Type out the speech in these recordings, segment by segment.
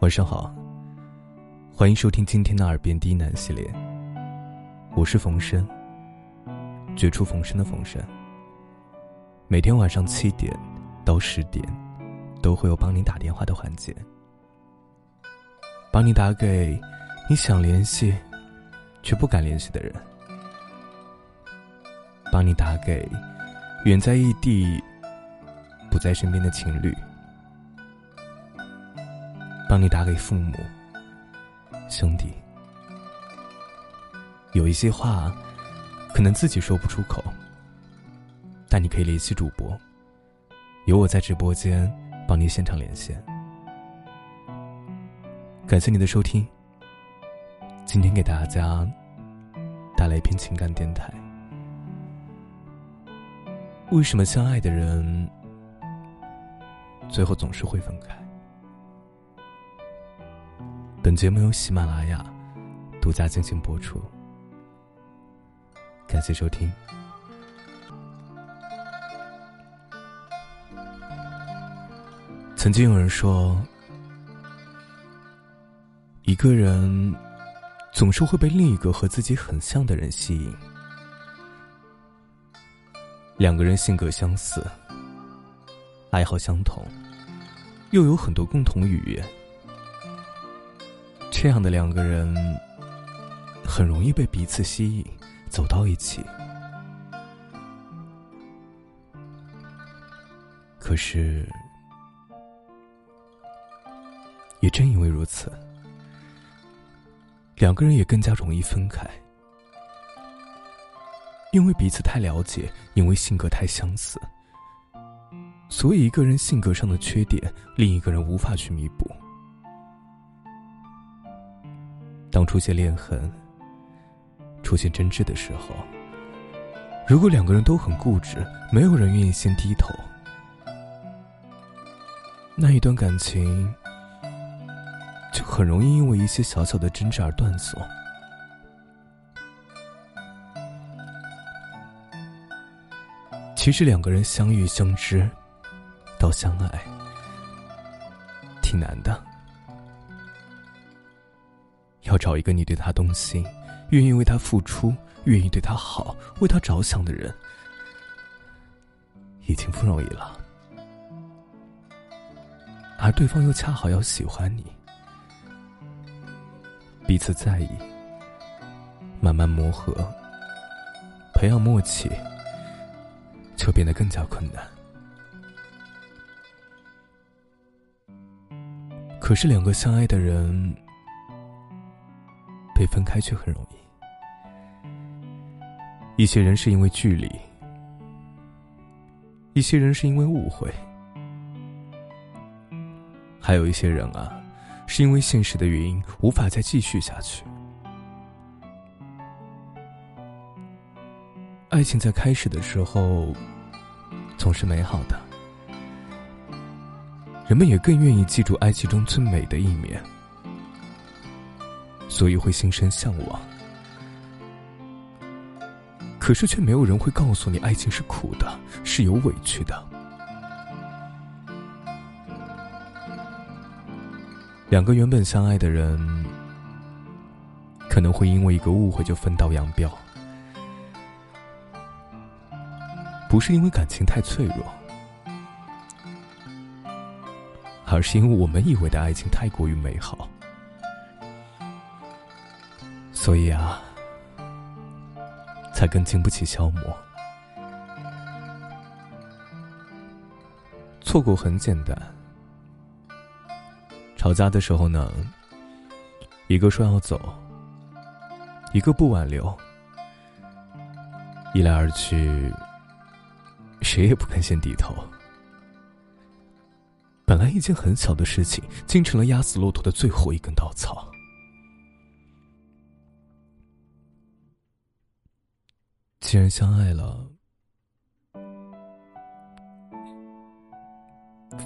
晚上好，欢迎收听今天的耳边低喃系列。我是冯生，绝处逢生的冯生。每天晚上七点到十点，都会有帮你打电话的环节，帮你打给你想联系却不敢联系的人，帮你打给远在异地不在身边的情侣。帮你打给父母、兄弟，有一些话可能自己说不出口，但你可以联系主播，有我在直播间帮你现场连线。感谢你的收听，今天给大家带来一篇情感电台。为什么相爱的人最后总是会分开？本节目由喜马拉雅独家进行播出，感谢收听。曾经有人说，一个人总是会被另一个和自己很像的人吸引。两个人性格相似，爱好相同，又有很多共同语言。这样的两个人，很容易被彼此吸引，走到一起。可是，也正因为如此，两个人也更加容易分开，因为彼此太了解，因为性格太相似，所以一个人性格上的缺点，另一个人无法去弥补。当出现裂痕、出现争执的时候，如果两个人都很固执，没有人愿意先低头，那一段感情就很容易因为一些小小的争执而断送。其实两个人相遇、相知到相爱，挺难的。要找一个你对他动心、愿意为他付出、愿意对他好、为他着想的人，已经不容易了。而对方又恰好要喜欢你，彼此在意，慢慢磨合，培养默契，就变得更加困难。可是两个相爱的人。被分开却很容易。一些人是因为距离，一些人是因为误会，还有一些人啊，是因为现实的原因无法再继续下去。爱情在开始的时候总是美好的，人们也更愿意记住爱情中最美的一面。所以会心生向往，可是却没有人会告诉你，爱情是苦的，是有委屈的。两个原本相爱的人，可能会因为一个误会就分道扬镳，不是因为感情太脆弱，而是因为我们以为的爱情太过于美好。所以啊，才更经不起消磨。错过很简单，吵架的时候呢，一个说要走，一个不挽留，一来二去，谁也不肯先低头。本来一件很小的事情，竟成了压死骆驼的最后一根稻草。既然相爱了，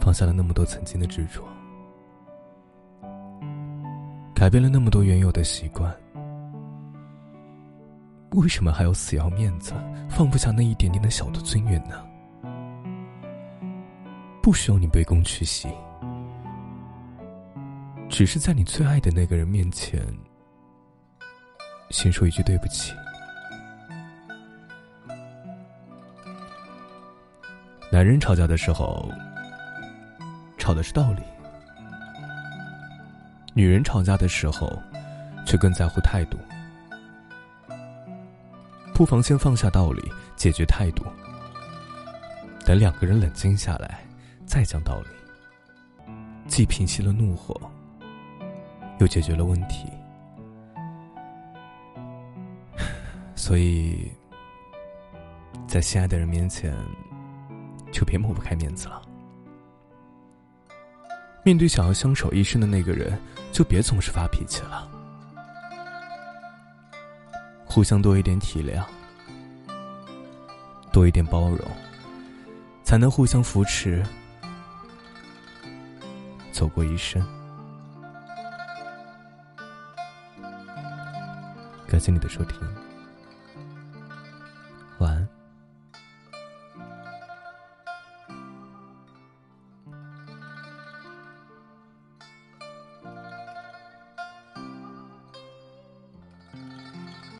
放下了那么多曾经的执着，改变了那么多原有的习惯，为什么还要死要面子，放不下那一点点的小的尊严呢？不需要你卑躬屈膝，只是在你最爱的那个人面前，先说一句对不起。男人吵架的时候，吵的是道理；女人吵架的时候，却更在乎态度。不妨先放下道理，解决态度。等两个人冷静下来，再讲道理，既平息了怒火，又解决了问题。所以，在心爱的人面前，就别抹不开面子了。面对想要相守一生的那个人，就别总是发脾气了。互相多一点体谅，多一点包容，才能互相扶持，走过一生。感谢你的收听，晚安。